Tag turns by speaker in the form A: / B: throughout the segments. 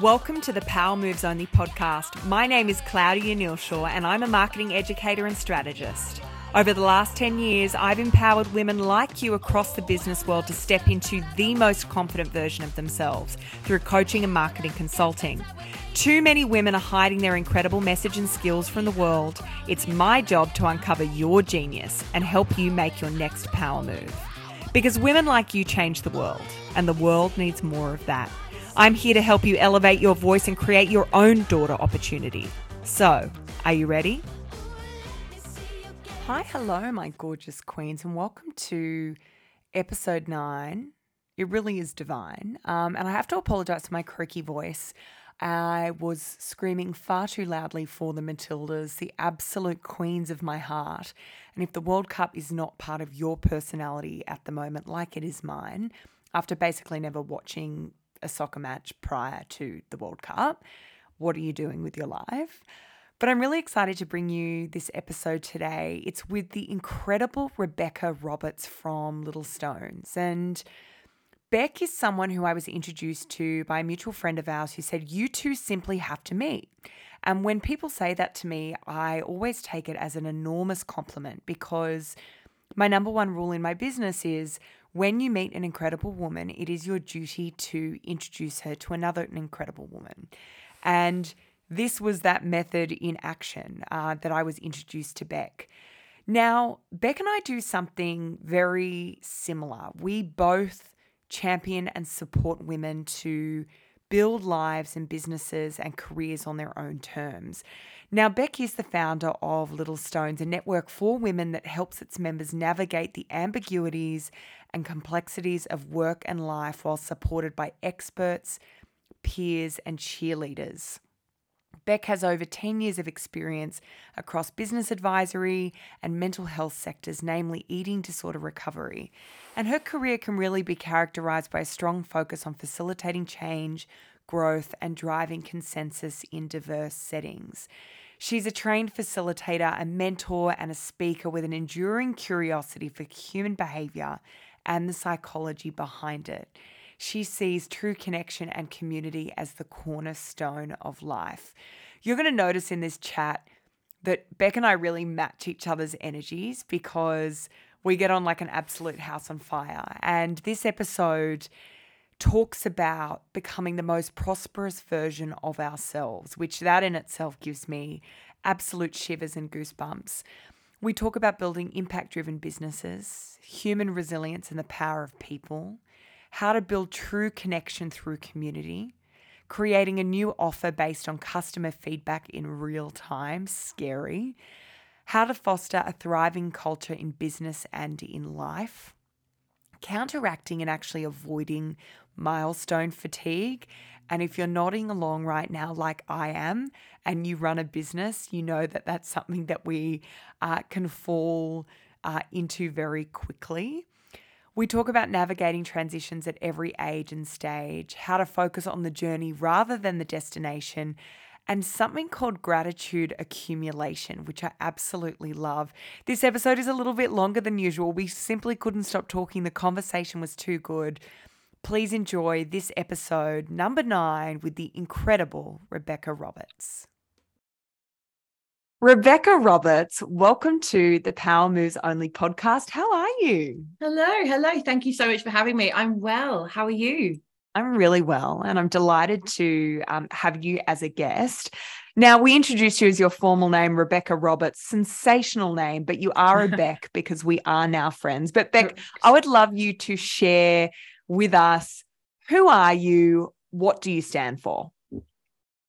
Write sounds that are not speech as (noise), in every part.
A: Welcome to the Power Moves Only podcast. My name is Claudia Nealshaw and I'm a marketing educator and strategist. Over the last 10 years, I've empowered women like you across the business world to step into the most confident version of themselves through coaching and marketing consulting. Too many women are hiding their incredible message and skills from the world. It's my job to uncover your genius and help you make your next power move. Because women like you change the world, and the world needs more of that. I'm here to help you elevate your voice and create your own daughter opportunity. So, are you ready? Hi, hello, my gorgeous queens, and welcome to episode nine. It really is divine. Um, and I have to apologize for my croaky voice. I was screaming far too loudly for the Matildas, the absolute queens of my heart. And if the World Cup is not part of your personality at the moment, like it is mine, after basically never watching a soccer match prior to the World Cup. What are you doing with your life? But I'm really excited to bring you this episode today. It's with the incredible Rebecca Roberts from Little Stones. And Beck is someone who I was introduced to by a mutual friend of ours who said, You two simply have to meet. And when people say that to me, I always take it as an enormous compliment because my number one rule in my business is when you meet an incredible woman, it is your duty to introduce her to another incredible woman. And this was that method in action uh, that I was introduced to Beck. Now, Beck and I do something very similar. We both champion and support women to build lives and businesses and careers on their own terms. Now, Beck is the founder of Little Stones, a network for women that helps its members navigate the ambiguities and complexities of work and life while supported by experts, peers, and cheerleaders. Beck has over 10 years of experience across business advisory and mental health sectors, namely eating disorder recovery. And her career can really be characterized by a strong focus on facilitating change, growth, and driving consensus in diverse settings. She's a trained facilitator, a mentor, and a speaker with an enduring curiosity for human behavior and the psychology behind it. She sees true connection and community as the cornerstone of life. You're going to notice in this chat that Beck and I really match each other's energies because we get on like an absolute house on fire. And this episode talks about becoming the most prosperous version of ourselves, which that in itself gives me absolute shivers and goosebumps. We talk about building impact driven businesses, human resilience and the power of people, how to build true connection through community, creating a new offer based on customer feedback in real time, scary, how to foster a thriving culture in business and in life, counteracting and actually avoiding milestone fatigue. And if you're nodding along right now, like I am, and you run a business, you know that that's something that we uh, can fall uh, into very quickly. We talk about navigating transitions at every age and stage, how to focus on the journey rather than the destination, and something called gratitude accumulation, which I absolutely love. This episode is a little bit longer than usual. We simply couldn't stop talking, the conversation was too good. Please enjoy this episode, number nine, with the incredible Rebecca Roberts. Rebecca Roberts, welcome to the Power Moves Only podcast. How are you?
B: Hello, hello. Thank you so much for having me. I'm well. How are you?
A: I'm really well, and I'm delighted to um, have you as a guest. Now, we introduced you as your formal name, Rebecca Roberts, sensational name, but you are a (laughs) Beck because we are now friends. But, Beck, I would love you to share with us who are you? What do you stand for?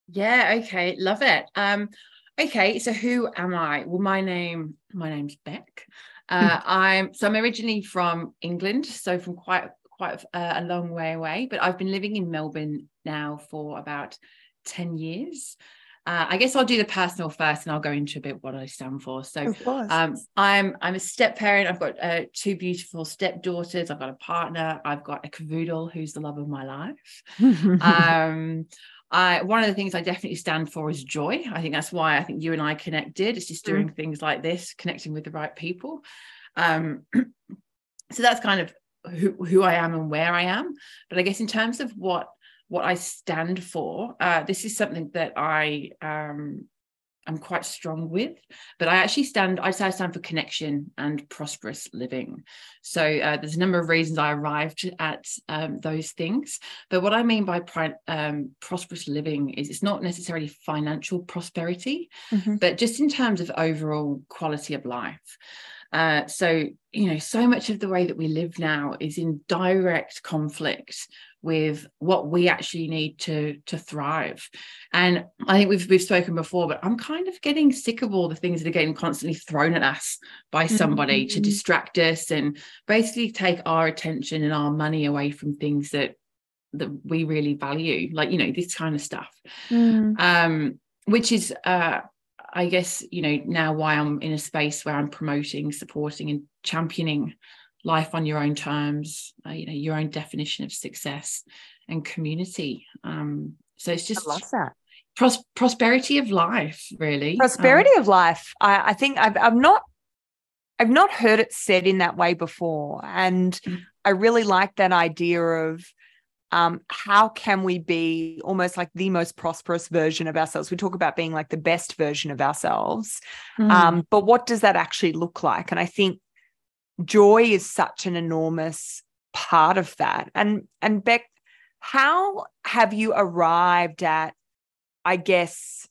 B: Yeah, okay, love it. Um, Okay, so who am I? Well, my name, my name's Beck. Uh, I'm so I'm originally from England, so from quite quite a, a long way away. But I've been living in Melbourne now for about ten years. Uh, I guess I'll do the personal first, and I'll go into a bit what I stand for. So, um, I'm I'm a step parent. I've got uh, two beautiful stepdaughters. I've got a partner. I've got a cavoodle who's the love of my life. (laughs) um, I, one of the things I definitely stand for is joy. I think that's why I think you and I connected. It's just doing mm. things like this, connecting with the right people. Um, (clears throat) so that's kind of who, who I am and where I am. But I guess in terms of what what I stand for. Uh, this is something that I um, I'm quite strong with, but I actually stand, I say I stand for connection and prosperous living. So uh, there's a number of reasons I arrived at um, those things. But what I mean by pri- um, prosperous living is it's not necessarily financial prosperity, mm-hmm. but just in terms of overall quality of life. Uh, so, you know, so much of the way that we live now is in direct conflict with what we actually need to to thrive and i think we've we've spoken before but i'm kind of getting sick of all the things that are getting constantly thrown at us by somebody mm-hmm. to distract us and basically take our attention and our money away from things that that we really value like you know this kind of stuff mm. um which is uh I guess you know now why I'm in a space where I'm promoting, supporting, and championing life on your own terms, uh, you know, your own definition of success and community. Um, so it's just
A: I love that.
B: Pros- prosperity of life, really.
A: Prosperity um, of life. I, I think I've I've not I've not heard it said in that way before, and mm. I really like that idea of um, how can we be almost like the most prosperous version of ourselves? We talk about being like the best version of ourselves. Mm. Um, but what does that actually look like? And I think joy is such an enormous part of that. And and Beck, how have you arrived at, I guess,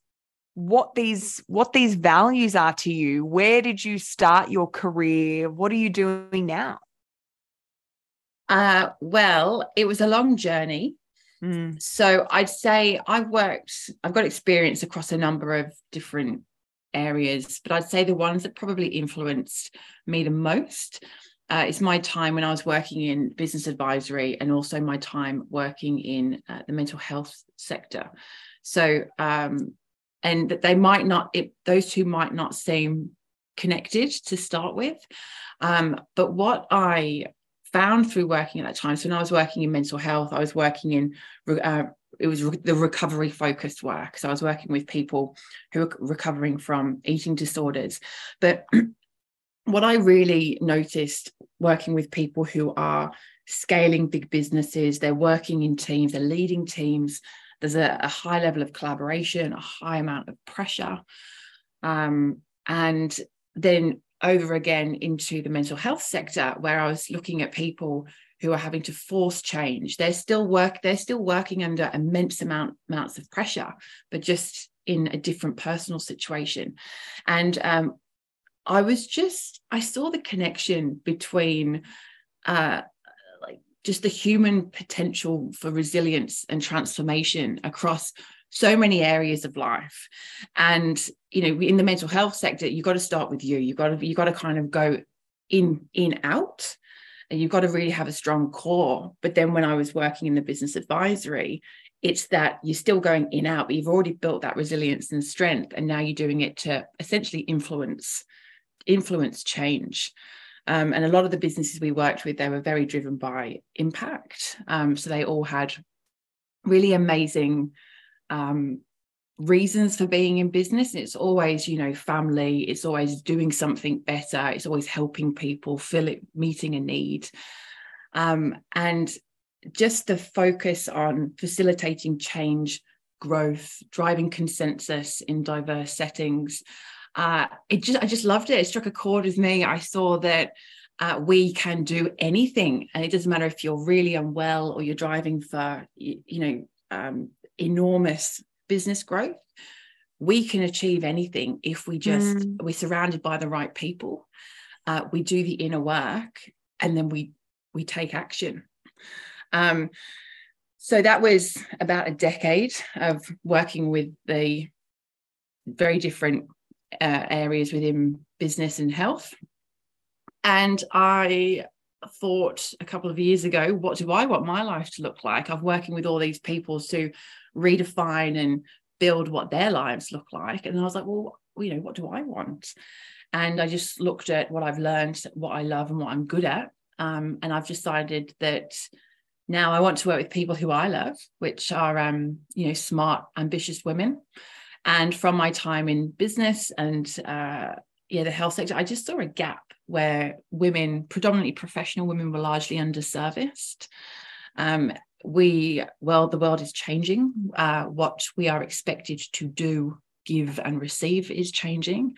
A: what these what these values are to you? Where did you start your career? What are you doing now?
B: Uh, well, it was a long journey. Mm. So I'd say I've worked, I've got experience across a number of different areas, but I'd say the ones that probably influenced me the most uh, is my time when I was working in business advisory and also my time working in uh, the mental health sector. So, um, and that they might not, it, those two might not seem connected to start with. Um, but what I found through working at that time. So when I was working in mental health, I was working in uh, it was re- the recovery focused work. So I was working with people who were recovering from eating disorders. But (clears throat) what I really noticed working with people who are scaling big businesses, they're working in teams, they're leading teams. There's a, a high level of collaboration, a high amount of pressure. Um, and then over again into the mental health sector where I was looking at people who are having to force change. They're still work, they're still working under immense amount amounts of pressure, but just in a different personal situation. And um, I was just, I saw the connection between uh, like just the human potential for resilience and transformation across so many areas of life and you know in the mental health sector you've got to start with you you've got to you've got to kind of go in in out and you've got to really have a strong core. But then when i was working in the business advisory it's that you're still going in out but you've already built that resilience and strength and now you're doing it to essentially influence influence change. Um, and a lot of the businesses we worked with they were very driven by impact. Um, so they all had really amazing um, reasons for being in business. It's always, you know, family, it's always doing something better, it's always helping people, fill it, meeting a need. Um, and just the focus on facilitating change, growth, driving consensus in diverse settings. Uh, it just I just loved it. It struck a chord with me. I saw that uh, we can do anything, and it doesn't matter if you're really unwell or you're driving for you, you know um, enormous business growth we can achieve anything if we just mm. we're surrounded by the right people. Uh, we do the inner work and then we we take action. Um, so that was about a decade of working with the very different uh, areas within business and health. And i thought a couple of years ago what do i want my life to look like? I'm working with all these people to redefine and build what their lives look like. And I was like, well, you know, what do I want? And I just looked at what I've learned, what I love, and what I'm good at. Um, and I've decided that now I want to work with people who I love, which are, um, you know, smart, ambitious women. And from my time in business and uh, yeah, the health sector, I just saw a gap where women, predominantly professional women, were largely underserviced. Um, we well the world is changing. Uh, what we are expected to do give and receive is changing.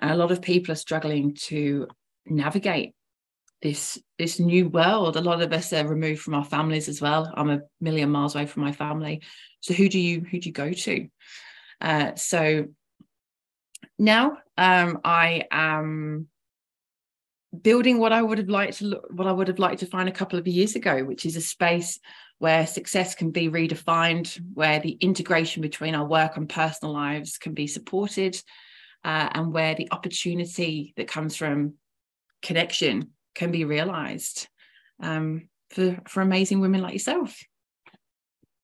B: And a lot of people are struggling to navigate this this new world. A lot of us are removed from our families as well. I'm a million miles away from my family. So who do you who do you go to? Uh, so now um, i am building what i would have liked to look, what i would have liked to find a couple of years ago which is a space where success can be redefined where the integration between our work and personal lives can be supported uh, and where the opportunity that comes from connection can be realized um, for, for amazing women like yourself.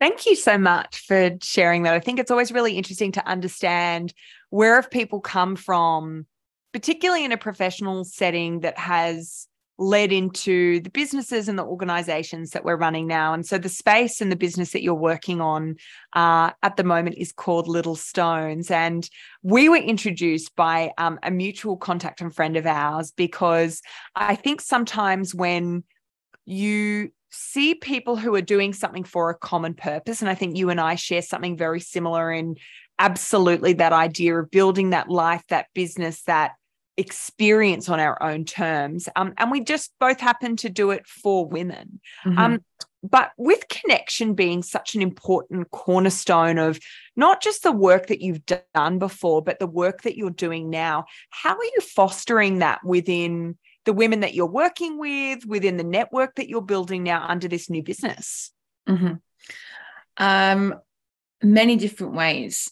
A: Thank you so much for sharing that. I think it's always really interesting to understand where have people come from, particularly in a professional setting that has led into the businesses and the organizations that we're running now. And so the space and the business that you're working on uh, at the moment is called Little Stones. And we were introduced by um, a mutual contact and friend of ours because I think sometimes when you see people who are doing something for a common purpose, and I think you and I share something very similar in absolutely that idea of building that life, that business, that experience on our own terms. Um, and we just both happen to do it for women. Mm-hmm. Um, but with connection being such an important cornerstone of not just the work that you've done before, but the work that you're doing now, how are you fostering that within the women that you're working with, within the network that you're building now under this new business?
B: Mm-hmm. Um, many different ways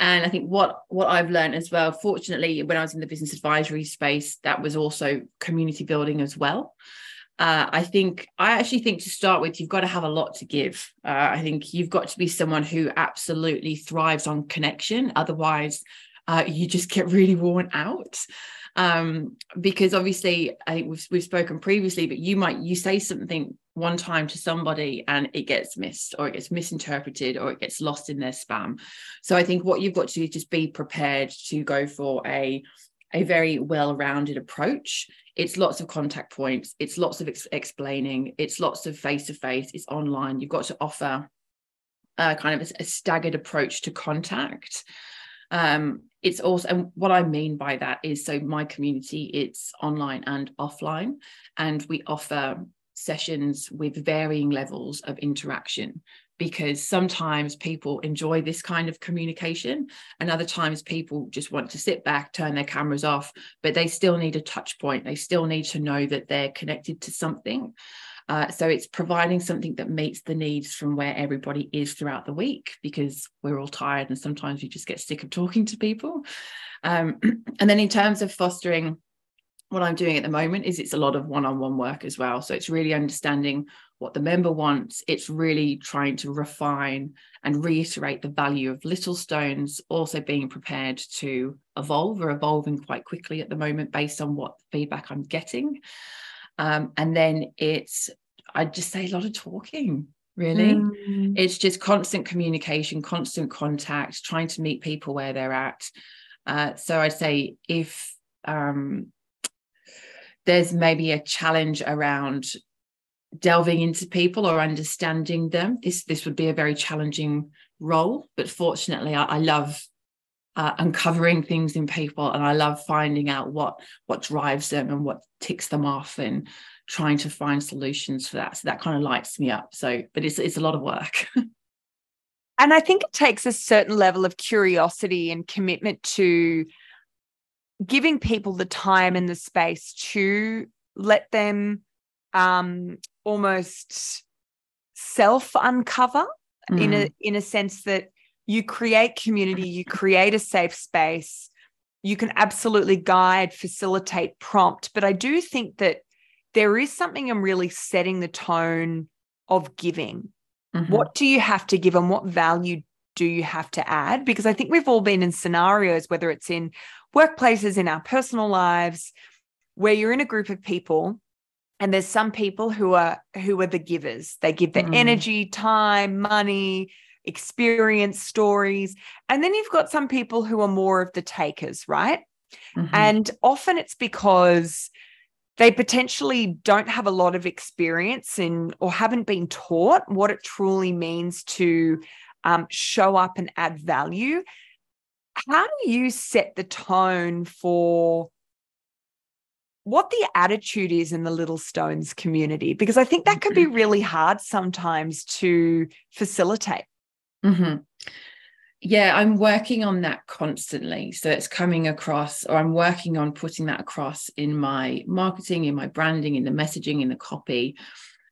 B: and i think what what i've learned as well fortunately when i was in the business advisory space that was also community building as well. Uh, i think i actually think to start with you've got to have a lot to give. Uh, i think you've got to be someone who absolutely thrives on connection. Otherwise uh, you just get really worn out um, because obviously I think we've, we've spoken previously, but you might you say something one time to somebody and it gets missed or it gets misinterpreted or it gets lost in their spam. So I think what you've got to do is just be prepared to go for a a very well-rounded approach. It's lots of contact points. It's lots of ex- explaining. It's lots of face-to-face. It's online. You've got to offer uh, kind of a, a staggered approach to contact. Um, it's also and what i mean by that is so my community it's online and offline and we offer sessions with varying levels of interaction because sometimes people enjoy this kind of communication and other times people just want to sit back turn their cameras off but they still need a touch point. They still need to know that they're connected to something uh, so it's providing something that meets the needs from where everybody is throughout the week because we're all tired and sometimes we just get sick of talking to people. Um, (clears throat) and then in terms of fostering, what I'm doing at the moment is it's a lot of one-on-one work as well. So it's really understanding what the member wants. It's really trying to refine and reiterate the value of little stones, also being prepared to evolve or evolving quite quickly at the moment based on what feedback I'm getting. Um, and then it's, I'd just say a lot of talking, really. Mm. It's just constant communication, constant contact, trying to meet people where they're at. Uh, so I'd say if um, there's maybe a challenge around delving into people or understanding them, this this would be a very challenging role. But fortunately, I, I love uh, uncovering things in people and i love finding out what what drives them and what ticks them off and trying to find solutions for that so that kind of lights me up so but it's it's a lot of work (laughs)
A: and i think it takes a certain level of curiosity and commitment to giving people the time and the space to let them um almost self uncover mm. in a mm. in a sense that you create community, you create a safe space, you can absolutely guide, facilitate, prompt. But I do think that there is something in really setting the tone of giving. Mm-hmm. What do you have to give and what value do you have to add? Because I think we've all been in scenarios, whether it's in workplaces, in our personal lives, where you're in a group of people and there's some people who are who are the givers. They give their mm. energy, time, money, experience stories. And then you've got some people who are more of the takers, right? Mm-hmm. And often it's because they potentially don't have a lot of experience in or haven't been taught what it truly means to um, show up and add value. How do you set the tone for what the attitude is in the Little Stones community? Because I think that could be mm-hmm. really hard sometimes to facilitate.
B: Mm-hmm. Yeah, I'm working on that constantly. So it's coming across, or I'm working on putting that across in my marketing, in my branding, in the messaging, in the copy.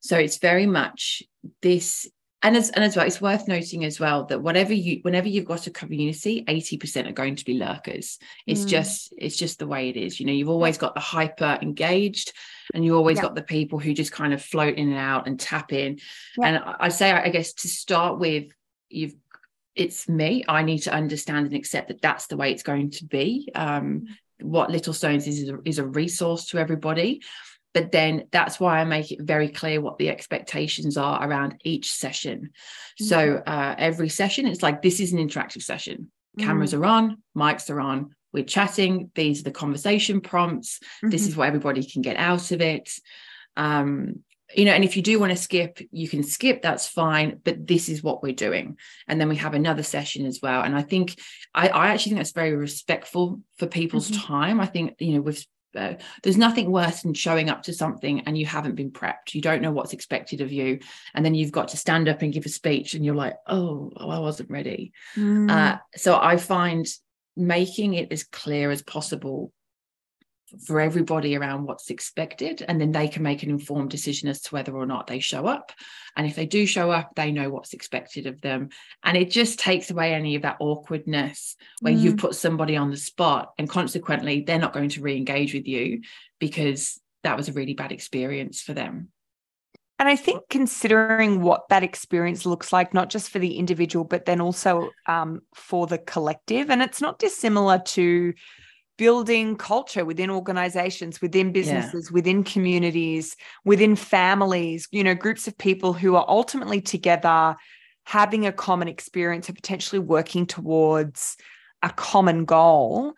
B: So it's very much this and as and as well, it's worth noting as well that whatever you whenever you've got a community, 80% are going to be lurkers. It's mm. just it's just the way it is. You know, you've always got the hyper engaged and you always yeah. got the people who just kind of float in and out and tap in. Yeah. And I say I guess to start with, you've it's me. I need to understand and accept that that's the way it's going to be. Um, mm. what Little Stones is is a, is a resource to everybody but then that's why I make it very clear what the expectations are around each session. Mm-hmm. So uh, every session, it's like this is an interactive session. Cameras mm-hmm. are on, mics are on, we're chatting. These are the conversation prompts. Mm-hmm. This is what everybody can get out of it. Um, you know, and if you do want to skip, you can skip, that's fine. But this is what we're doing. And then we have another session as well. And I think I, I actually think that's very respectful for people's mm-hmm. time. I think, you know, with uh, there's nothing worse than showing up to something and you haven't been prepped you don't know what's expected of you and then you've got to stand up and give a speech and you're like oh, oh i wasn't ready mm. uh, so i find making it as clear as possible for everybody around what's expected and then they can make an informed decision as to whether or not they show up. And if they do show up they know what's expected of them. And it just takes away any of that awkwardness where mm. you've put somebody on the spot and consequently they're not going to re-engage with you because that was a really bad experience for them.
A: And I think considering what that experience looks like, not just for the individual, but then also um, for the collective, and it's not dissimilar to building culture within organizations, within businesses, yeah. within communities, within families, you know, groups of people who are ultimately together having a common experience and potentially working towards a common goal.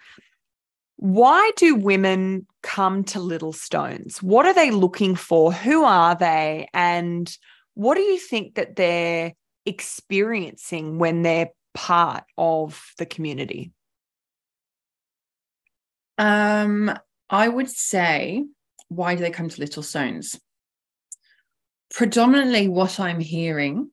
A: Why do women come to Little Stones? What are they looking for? Who are they? And what do you think that they're experiencing when they're part of the community?
B: Um, I would say, why do they come to Little Stones? Predominantly, what I'm hearing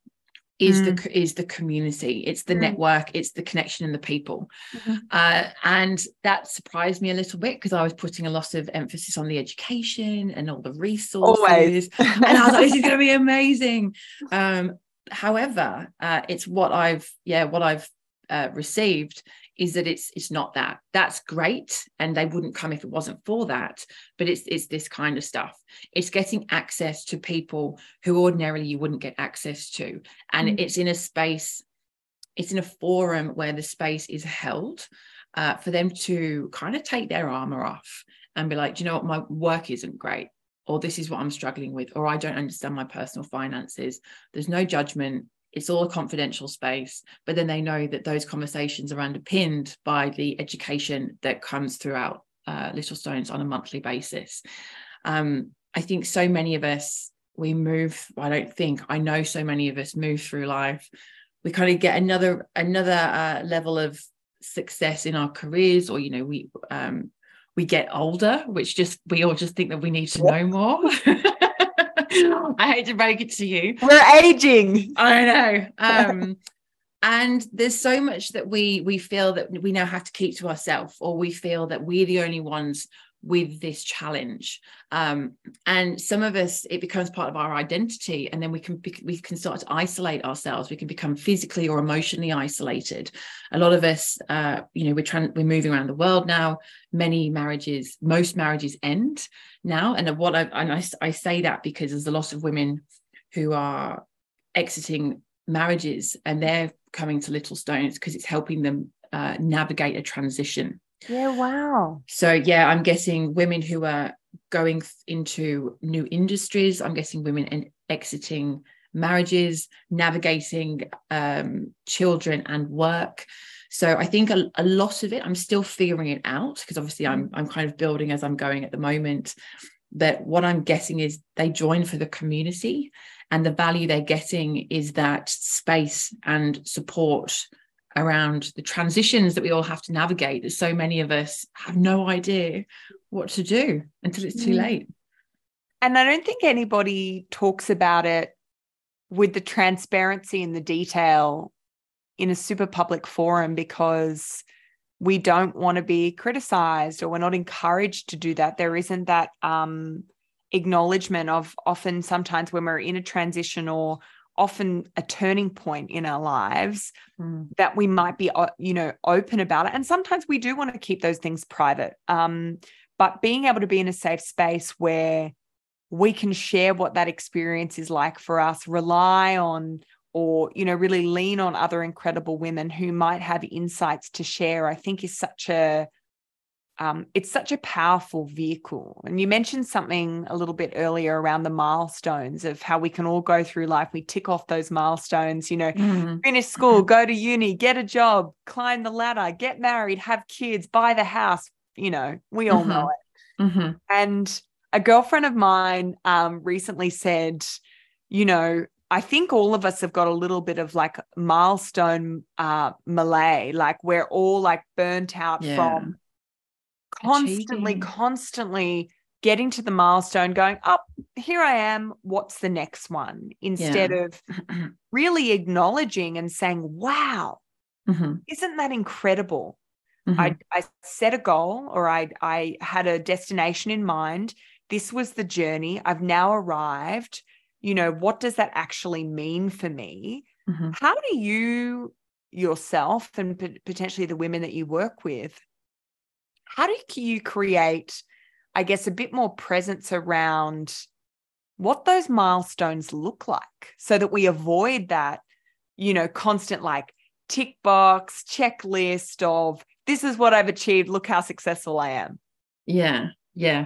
B: is mm. the is the community it's the mm. network it's the connection and the people mm-hmm. uh, and that surprised me a little bit because i was putting a lot of emphasis on the education and all the resources Always. and i was like this is going to be (laughs) amazing um, however uh, it's what i've yeah what i've uh, received is that it's it's not that. That's great and they wouldn't come if it wasn't for that but it's it's this kind of stuff. It's getting access to people who ordinarily you wouldn't get access to and mm. it's in a space it's in a forum where the space is held uh, for them to kind of take their armor off and be like do you know what? My work isn't great or this is what i'm struggling with or i don't understand my personal finances. There's no judgment it's all a confidential space but then they know that those conversations are underpinned by the education that comes throughout uh, little stones on a monthly basis. Um, i think so many of us we move i don't think i know so many of us move through life. We kind of get another another uh, level of success in our careers or you know we um, we get older which just we all just think that we need to know more (laughs) (laughs) I hate to break it to you.
A: We're aging.
B: I know. Um, and there's so much that we we feel that we now have to keep to ourselves, or we feel that we're the only ones with this challenge. Um, and some of us it becomes part of our identity and then we can we can start to isolate ourselves. We can become physically or emotionally isolated. A lot of us uh, you know we're trying we're moving around the world now. Many marriages most marriages end now. And what I and I, I say that because there's a lot of women who are exiting marriages and they're coming to little stones because it's helping them uh, navigate a transition
A: yeah, wow.
B: So, yeah, I'm guessing women who are going into new industries. I'm guessing women and exiting marriages, navigating um, children and work. So I think a, a, lot of it, I'm still figuring it out because obviously I'm I'm kind of building as I'm going at the moment. But what I'm guessing is they join for the community and the value they're getting is that space and support around the transitions that we all have to navigate that so many of us have no idea what to do until it's too mm. late.
A: And I don't think anybody talks about it with the transparency and the detail in a super public forum because we don't want to be criticized or we're not encouraged to do that. There isn't that um, acknowledgement of often sometimes when we're in a transition or often a turning point in our lives mm. that we might be uh, you know open about it and sometimes we do want to keep those things private um, but being able to be in a safe space where we can share what that experience is like for us rely on or you know really lean on other incredible women who might have insights to share i think is such a um, it's such a powerful vehicle. And you mentioned something a little bit earlier around the milestones of how we can all go through life. We tick off those milestones, you know, mm-hmm. finish school, go to uni, get a job, climb the ladder, get married, have kids, buy the house. You know, we all mm-hmm. know it. Mm-hmm. And a girlfriend of mine um, recently said, you know, I think all of us have got a little bit of like milestone uh, malay, like we're all like burnt out yeah. from constantly, Achieving. constantly getting to the milestone, going, up, oh, here I am. What's the next one? Instead yeah. of (clears throat) really acknowledging and saying, wow, mm-hmm. isn't that incredible? Mm-hmm. I, I set a goal or I, I had a destination in mind. This was the journey. I've now arrived. You know, what does that actually mean for me? Mm-hmm. How do you yourself and potentially the women that you work with how do you create, I guess, a bit more presence around what those milestones look like so that we avoid that, you know, constant like tick box checklist of this is what I've achieved. Look how successful I am.
B: Yeah. Yeah.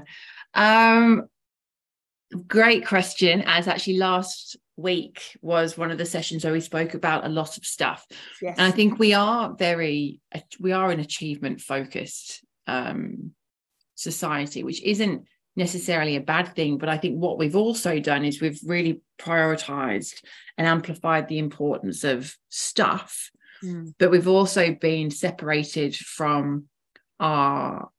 B: Um, great question. As actually last week was one of the sessions where we spoke about a lot of stuff. Yes. And I think we are very, we are an achievement focused um, society, which isn't necessarily a bad thing. But I think what we've also done is we've really prioritized and amplified the importance of stuff. Mm. But we've also been separated from our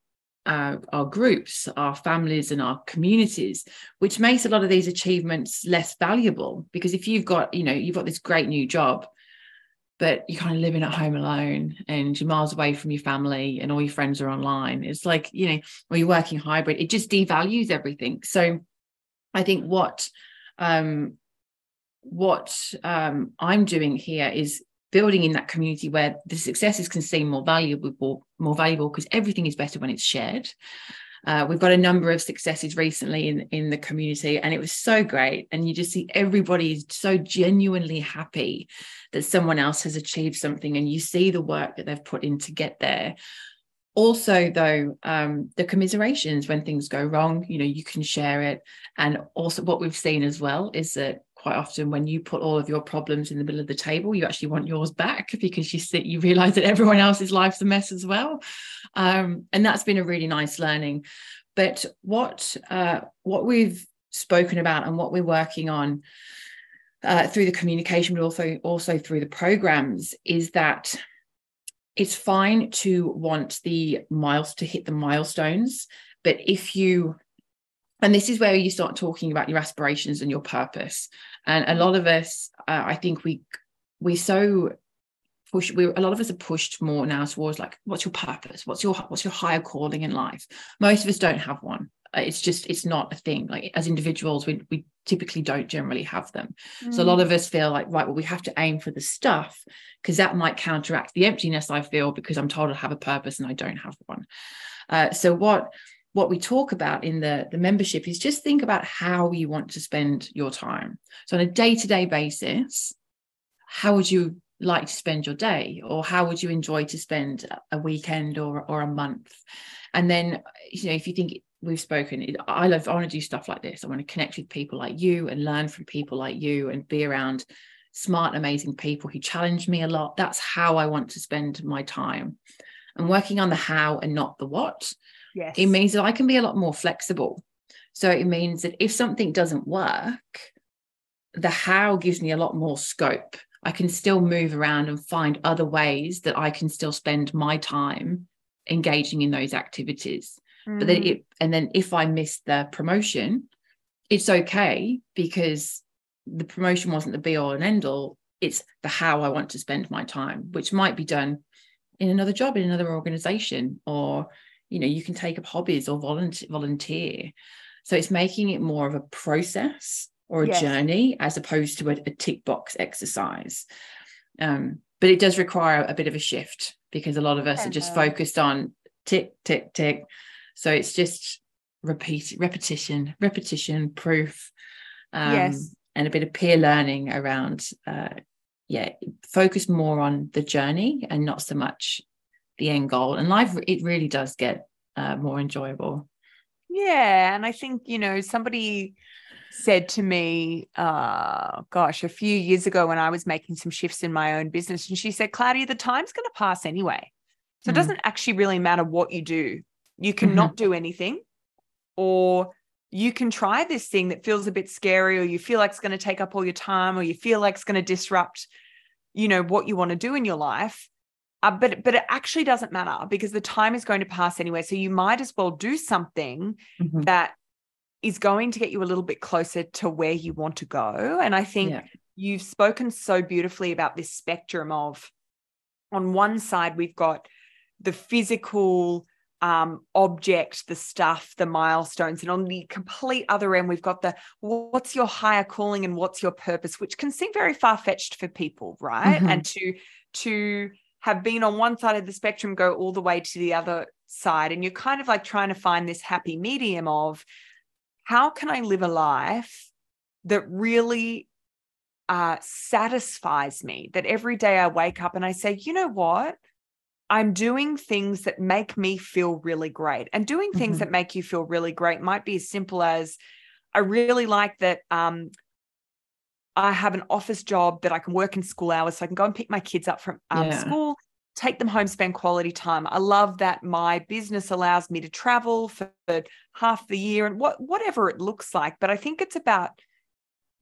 B: uh, our groups, our families, and our communities, which makes a lot of these achievements less valuable. Because if you've got, you know, you've got this great new job, but you're kind of living at home alone and you're miles away from your family and all your friends are online. It's like, you know, or you're working hybrid, it just devalues everything. So I think what um what um I'm doing here is building in that community where the successes can seem more valuable more valuable because everything is better when it's shared uh, we've got a number of successes recently in, in the community, and it was so great. And you just see everybody is so genuinely happy that someone else has achieved something, and you see the work that they've put in to get there. Also, though, um, the commiserations when things go wrong, you know, you can share it. And also, what we've seen as well is that quite often when you put all of your problems in the middle of the table you actually want yours back (laughs) because you sit you realize that everyone else's life's a mess as well. Um, and that's been a really nice learning. But what uh, what we've spoken about and what we're working on uh, through the communication but also also through the programs is that it's fine to want the miles to hit the milestones. But if you and this is where you start talking about your aspirations and your purpose. And a lot of us uh, i think we we so push we a lot of us are pushed more now towards like what's your purpose? What's your what's your higher calling in life? Most of us don't have one. Uh, it's just it's not a thing. Like as individuals we, we typically don't generally have them. Mm. so a lot mm. of us feel like right well we have to aim for the stuff because that might counteract the emptiness i feel because i'm told i have a purpose and i don't have one. Uh, so what what we talk about in the, the membership is just think about how you want to spend your time. So, on a day to day basis, how would you like to spend your day? Or how would you enjoy to spend a weekend or, or a month? And then, you know, if you think we've spoken, I love, I want to do stuff like this. I want to connect with people like you and learn from people like you and be around smart, amazing people who challenge me a lot. That's how I want to spend my time. And working on the how and not the what
A: Yes.
B: It means that I can be a lot more flexible. So it means that if something doesn't work, the how gives me a lot more scope. I can still move around and find other ways that I can still spend my time engaging in those activities. Mm. But then it, and then if I miss the promotion, it's okay because the promotion wasn't the be all and end all. It's the how I want to spend my time, which might be done in another job in another organization, or you know, you can take up hobbies or volunteer. volunteer. So it's making it more of a process or a yes. journey as opposed to a, a tick box exercise. Um, but it does require a bit of a shift because a lot of us are just focused on tick, tick, tick. So it's just repeat, repetition, repetition, proof, um, yes. and a bit of peer learning around. Uh, yeah, focus more on the journey and not so much the end goal. And life, it really does get uh, more enjoyable.
A: Yeah, and I think you know somebody said to me, uh, gosh, a few years ago when I was making some shifts in my own business, and she said, Claudia, the time's going to pass anyway. So mm. it doesn't actually really matter what you do. You can mm-hmm. not do anything, or you can try this thing that feels a bit scary, or you feel like it's going to take up all your time, or you feel like it's going to disrupt, you know, what you want to do in your life. Uh, but but it actually doesn't matter because the time is going to pass anyway. So you might as well do something mm-hmm. that is going to get you a little bit closer to where you want to go. And I think yeah. you've spoken so beautifully about this spectrum of on one side, we've got the physical um, object, the stuff, the milestones. And on the complete other end, we've got the what's your higher calling and what's your purpose, which can seem very far fetched for people, right? Mm-hmm. And to, to, have been on one side of the spectrum go all the way to the other side and you're kind of like trying to find this happy medium of how can I live a life that really uh, satisfies me? That every day I wake up and I say, you know what? I'm doing things that make me feel really great. And doing things mm-hmm. that make you feel really great might be as simple as I really like that um, I have an office job that I can work in school hours so I can go and pick my kids up from um, yeah. school take them home, spend quality time. I love that my business allows me to travel for half the year and what whatever it looks like. But I think it's about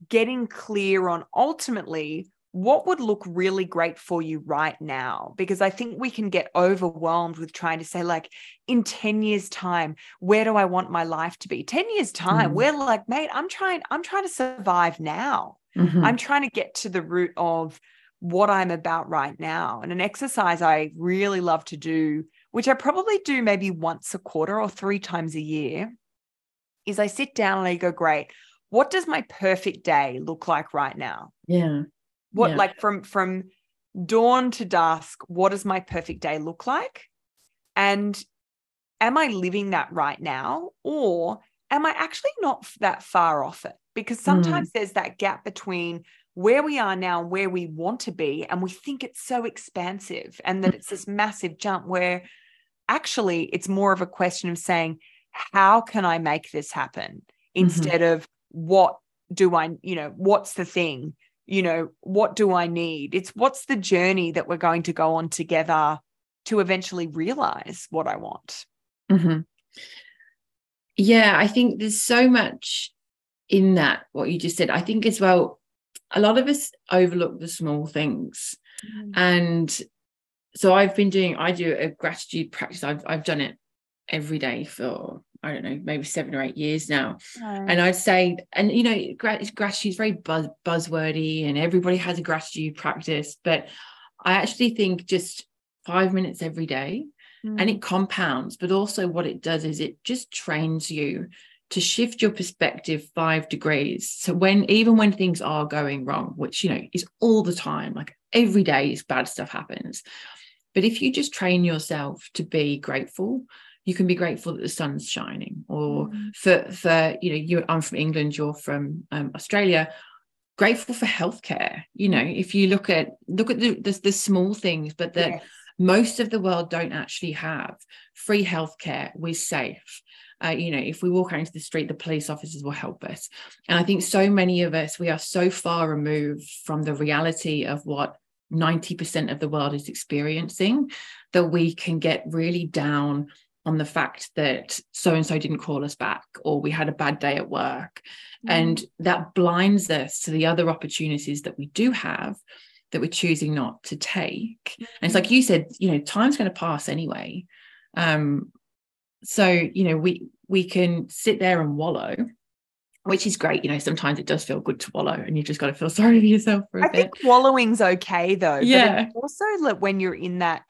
A: getting clear on ultimately what would look really great for you right now because i think we can get overwhelmed with trying to say like in 10 years time where do i want my life to be 10 years time mm we're like mate i'm trying i'm trying to survive now mm-hmm. i'm trying to get to the root of what I'm about right now. And an exercise I really love to do, which I probably do maybe once a quarter or three times a year, is I sit down and I go, great, what does my perfect day look like right now?
B: Yeah.
A: What
B: yeah.
A: like from from dawn to dusk, what does my perfect day look like? And am I living that right now? Or am I actually not that far off it? Because sometimes mm. there's that gap between where we are now and where we want to be. And we think it's so expansive and that it's this massive jump where actually it's more of a question of saying, how can I make this happen mm-hmm. instead mm-hmm. of what do I, you know, what's the thing? You know, what do I need? It's what's the journey that we're going to go on together to eventually realize what I want.
B: Mm-hmm. Yeah, I think there's so much in that, what you just said. I think as well, a lot of us overlook the small things. Mm. And so I've been doing, I do a gratitude practice. I've, I've done it every day for, I don't know, maybe seven or eight years now. Oh. And I'd say, and you know, gratitude is very buzz, buzzwordy and everybody has a gratitude practice. But I actually think just five minutes every day mm. and it compounds. But also, what it does is it just trains you to shift your perspective five degrees. So when even when things are going wrong, which you know is all the time, like every day is bad stuff happens. But if you just train yourself to be grateful, you can be grateful that the sun's shining. Or mm. for for you know, you I'm from England, you're from um, Australia. Grateful for healthcare. You know, if you look at look at the the, the small things, but that yes. most of the world don't actually have free healthcare. We're safe uh, you know, if we walk out into the street, the police officers will help us. And I think so many of us, we are so far removed from the reality of what 90% of the world is experiencing that we can get really down on the fact that so and so didn't call us back or we had a bad day at work mm. and that blinds us to the other opportunities that we do have that we're choosing not to take mm. and it's like mm. you said you know time's going to pass anyway um so you know we we can sit there and wallow which is great. You know, sometimes it does feel good to wallow and you just got to feel (laughs) sorry for yourself for a
A: I
B: bit.
A: think wallowing's okay though.
B: Yeah.
A: also like when you're in that,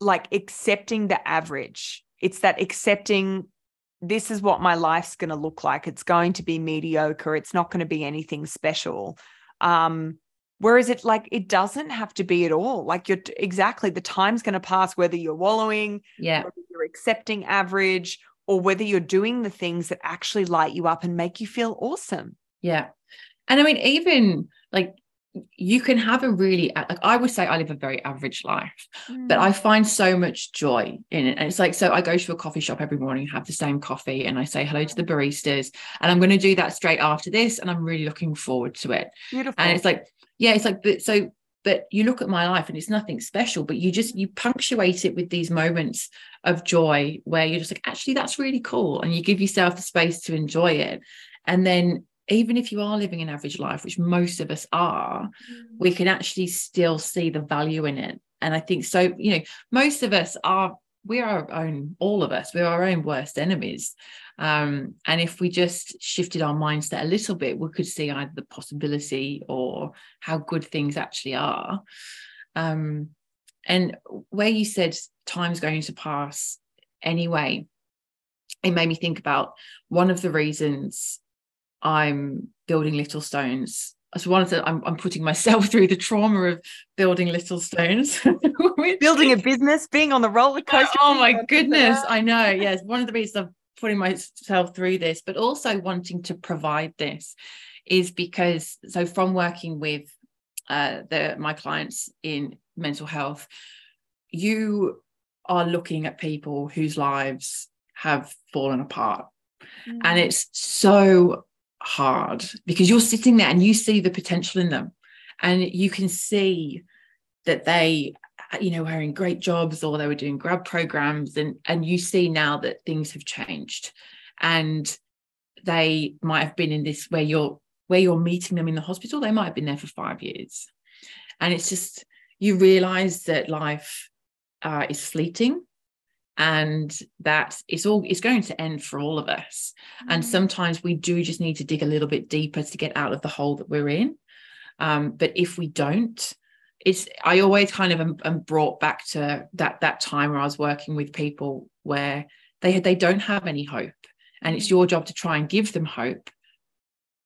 A: like accepting the average, it's that accepting this is what my life's going to look like. It's going to be mediocre. It's not going to be anything special. Um, whereas it like it doesn't have to be at all. Like you're exactly the time's going to pass whether you're wallowing,
B: yeah,
A: you're accepting average or whether you're doing the things that actually light you up and make you feel awesome.
B: Yeah. And I mean, even like you can have a really like I would say I live a very average life, mm. but I find so much joy in it. And it's like so I go to a coffee shop every morning, have the same coffee, and I say hello to the baristas. And I'm going to do that straight after this, and I'm really looking forward to it.
A: Beautiful.
B: And it's like, yeah, it's like but so but you look at my life and it's nothing special but you just you punctuate it with these moments of joy where you're just like actually that's really cool and you give yourself the space to enjoy it. And then even if you are living an average life which most of us are mm. we can actually still see the value in it. And i think so you know most of us are we're our own all of us we're our own worst enemies um, and if we just shifted our mindset a little bit, we could see either the possibility or how good things actually are. Um, and where you said time's going to pass anyway, it made me think about one of the reasons I'm building Little Stones. As one of the I'm, I'm putting myself (laughs) through the trauma of building little stones. (laughs)
A: Building a business being on the roller coaster.
B: oh my goodness i know yes. One of the reasons i've putting myself through this, but also wanting to provide this is because so from working with uh, the my clients in mental health, you are looking at people whose lives have fallen apart. Mm. And it's so hard because you're sitting there and you see the potential in them and you can see that they you know wearing great jobs or they were doing grad programs and and you see now that things have changed. And they might have been in this where you're where you're meeting them in the hospital they might have been there for five years. And it's just you realize that life uh, is fleeting and that it's all it's going to end for all of us. Mm-hmm. and sometimes we do just need to dig a little bit deeper to get out of the hole that we're in. Um, but if we don't it's I always kind of am, am, brought back to that that time where I was working with people where they they don't have any hope, and it's your job to try and give them hope,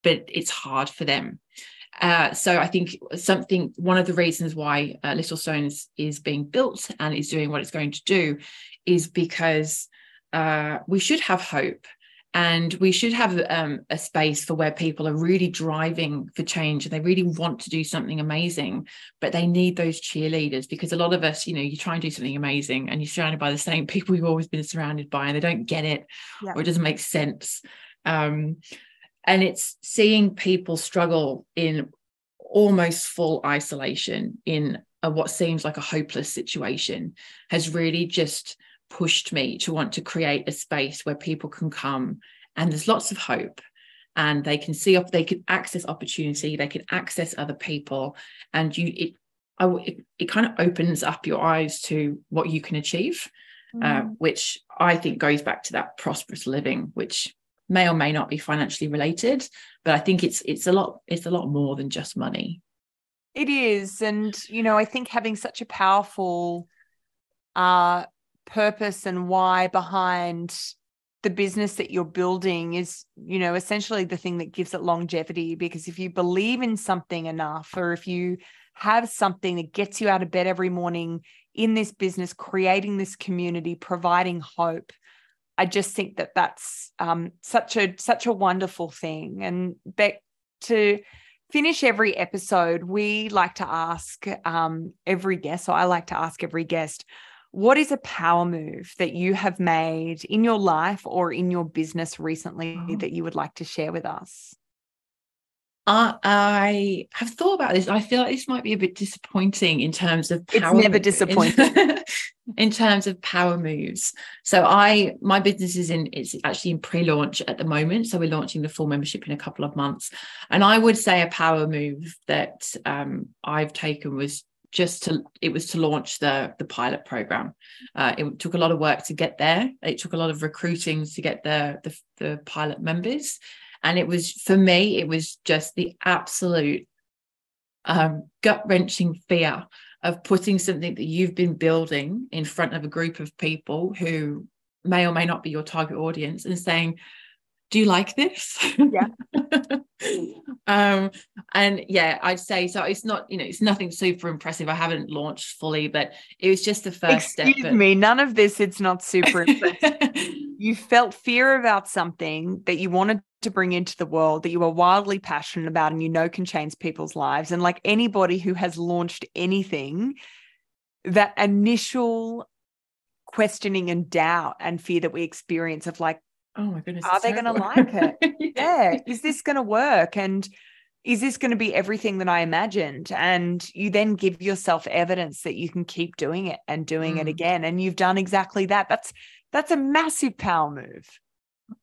B: but it's hard for them. Uh, so I think something one of the reasons why uh, Little Stones is being built and is doing what it's going to do is because uh, we should have hope and we should have um, a space for where people are really driving for change and they really want to do something amazing but they need those cheerleaders because a lot of us you know you try and do something amazing and you're surrounded by the same (laughs) people you've always been surrounded by and they don't get it yeah. or it doesn't make sense um, and it's seeing people struggle in almost full isolation in a, what seems like a hopeless situation has really just pushed me to want to create a space where people can come and there's lots of hope and they can see up they can access opportunity they can access other people and you it I, it, it kind of opens up your eyes to what you can achieve uh, mm. uh, which i think goes back to that prosperous living which may or may not be financially related but i think it's it's a lot it's a lot more than just money
A: it is and you know i think having such a powerful uh purpose and why behind the business that you're building is you know essentially the thing that gives it longevity. Because if you believe in something enough or if you have something that gets you out of bed every morning in this business creating this community providing hope i just think that that's um, such a such a wonderful thing. And beck to finish every episode we like to ask um, every guest so i like to ask every guest what is a power move that you have made in your life or in your business recently oh. that you would like to share with us?
B: Uh, I have thought about this. I feel like this might be a bit disappointing in terms of
A: power. It's never disappointing. (laughs)
B: in terms of power moves. So I my business is in it's actually in pre-launch at the moment. So we're launching the full membership in a couple of months. And I would say a power move that um, I've taken was just to it was to launch the the pilot program. Uh, it took a lot of work to get there. It took a lot of recruiting to get the the, the pilot members. And it was for me, it was just the absolute um, gut wrenching fear of putting something that you've been building in front of a group of people who may or may not be your target audience and saying, do you like this?
A: Yeah. (laughs)
B: um, and yeah, I'd say so. It's not, you know, it's nothing super impressive. I haven't launched fully, but it was just the first
A: Excuse
B: step.
A: me, none of this, it's not super impressive. (laughs) you felt fear about something that you wanted to bring into the world that you are wildly passionate about and you know can change people's lives. And like anybody who has launched anything, that initial questioning and doubt and fear that we experience of like,
B: oh my goodness,
A: are they going to like it? (laughs) yeah. Is this going to work? And is this going to be everything that I imagined? And you then give yourself evidence that you can keep doing it and doing it
B: Mm.
A: again. And you've done exactly that. That's that's a massive power move.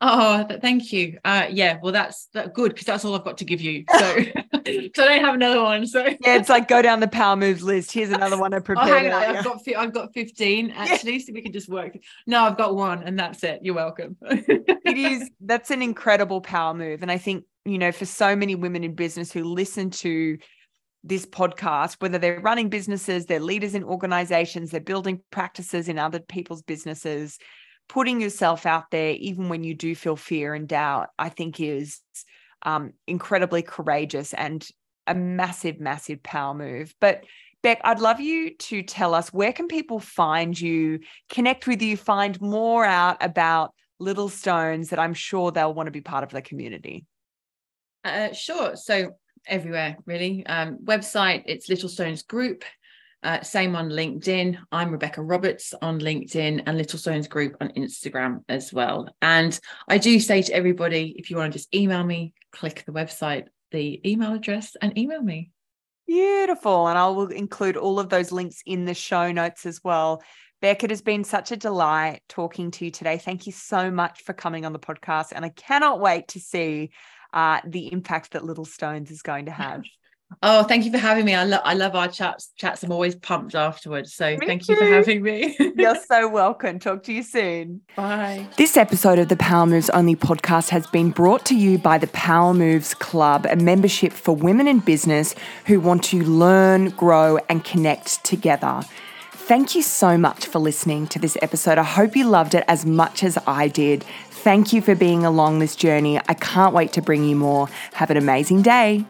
B: Oh, th- thank you. Uh, yeah, well, that's that good because that's all I've got to give you. So, (laughs) because I don't have another one. So,
A: Yeah, it's like go down the power moves list. Here's another one I (laughs)
B: oh,
A: prepared.
B: hang on. I've got I've got fifteen (laughs) actually, so we can just work. No, I've got one, and that's it. You're welcome.
A: it is that's an incredible power move and i think you know for so many women in business who listen to this podcast whether they're running businesses they're leaders in organizations they're building practices in other people's businesses putting yourself out there even when you do feel fear and doubt i think is um, incredibly courageous and a massive massive power move but Beck, I'd love you to tell us where can people find you, connect with you, find more out about Little Stones that I'm sure they'll want to be part of the community.
B: Uh, sure. So everywhere, really. Um, website, it's Little Stones Group. Uh, same on LinkedIn. I'm Rebecca Roberts on LinkedIn and Little Stones Group on Instagram as well. And I do say to everybody, if you want to just email me, click the website, the email address, and email me.
A: Beautiful. And I will include all of those links in the show notes as well. Beck, it has been such a delight talking to you today. Thank you so much for coming on the podcast. And I cannot wait to see uh, the impact that Little Stones is going to have. (laughs)
B: Oh, thank you for having me. I love I love our chats. Chats. I'm always pumped afterwards. So
A: Me
B: thank you for having me. (laughs)
A: You're so welcome. Talk to you soon.
B: Bye.
A: This episode of the Power Moves Only podcast has been brought to you by the Power Moves Club, a membership for women in business who want to learn, grow, and connect together. Thank you so much for listening to this episode. I hope you loved it as much as I did. Thank you for being along this journey. I can't wait to bring you more. Have an amazing day.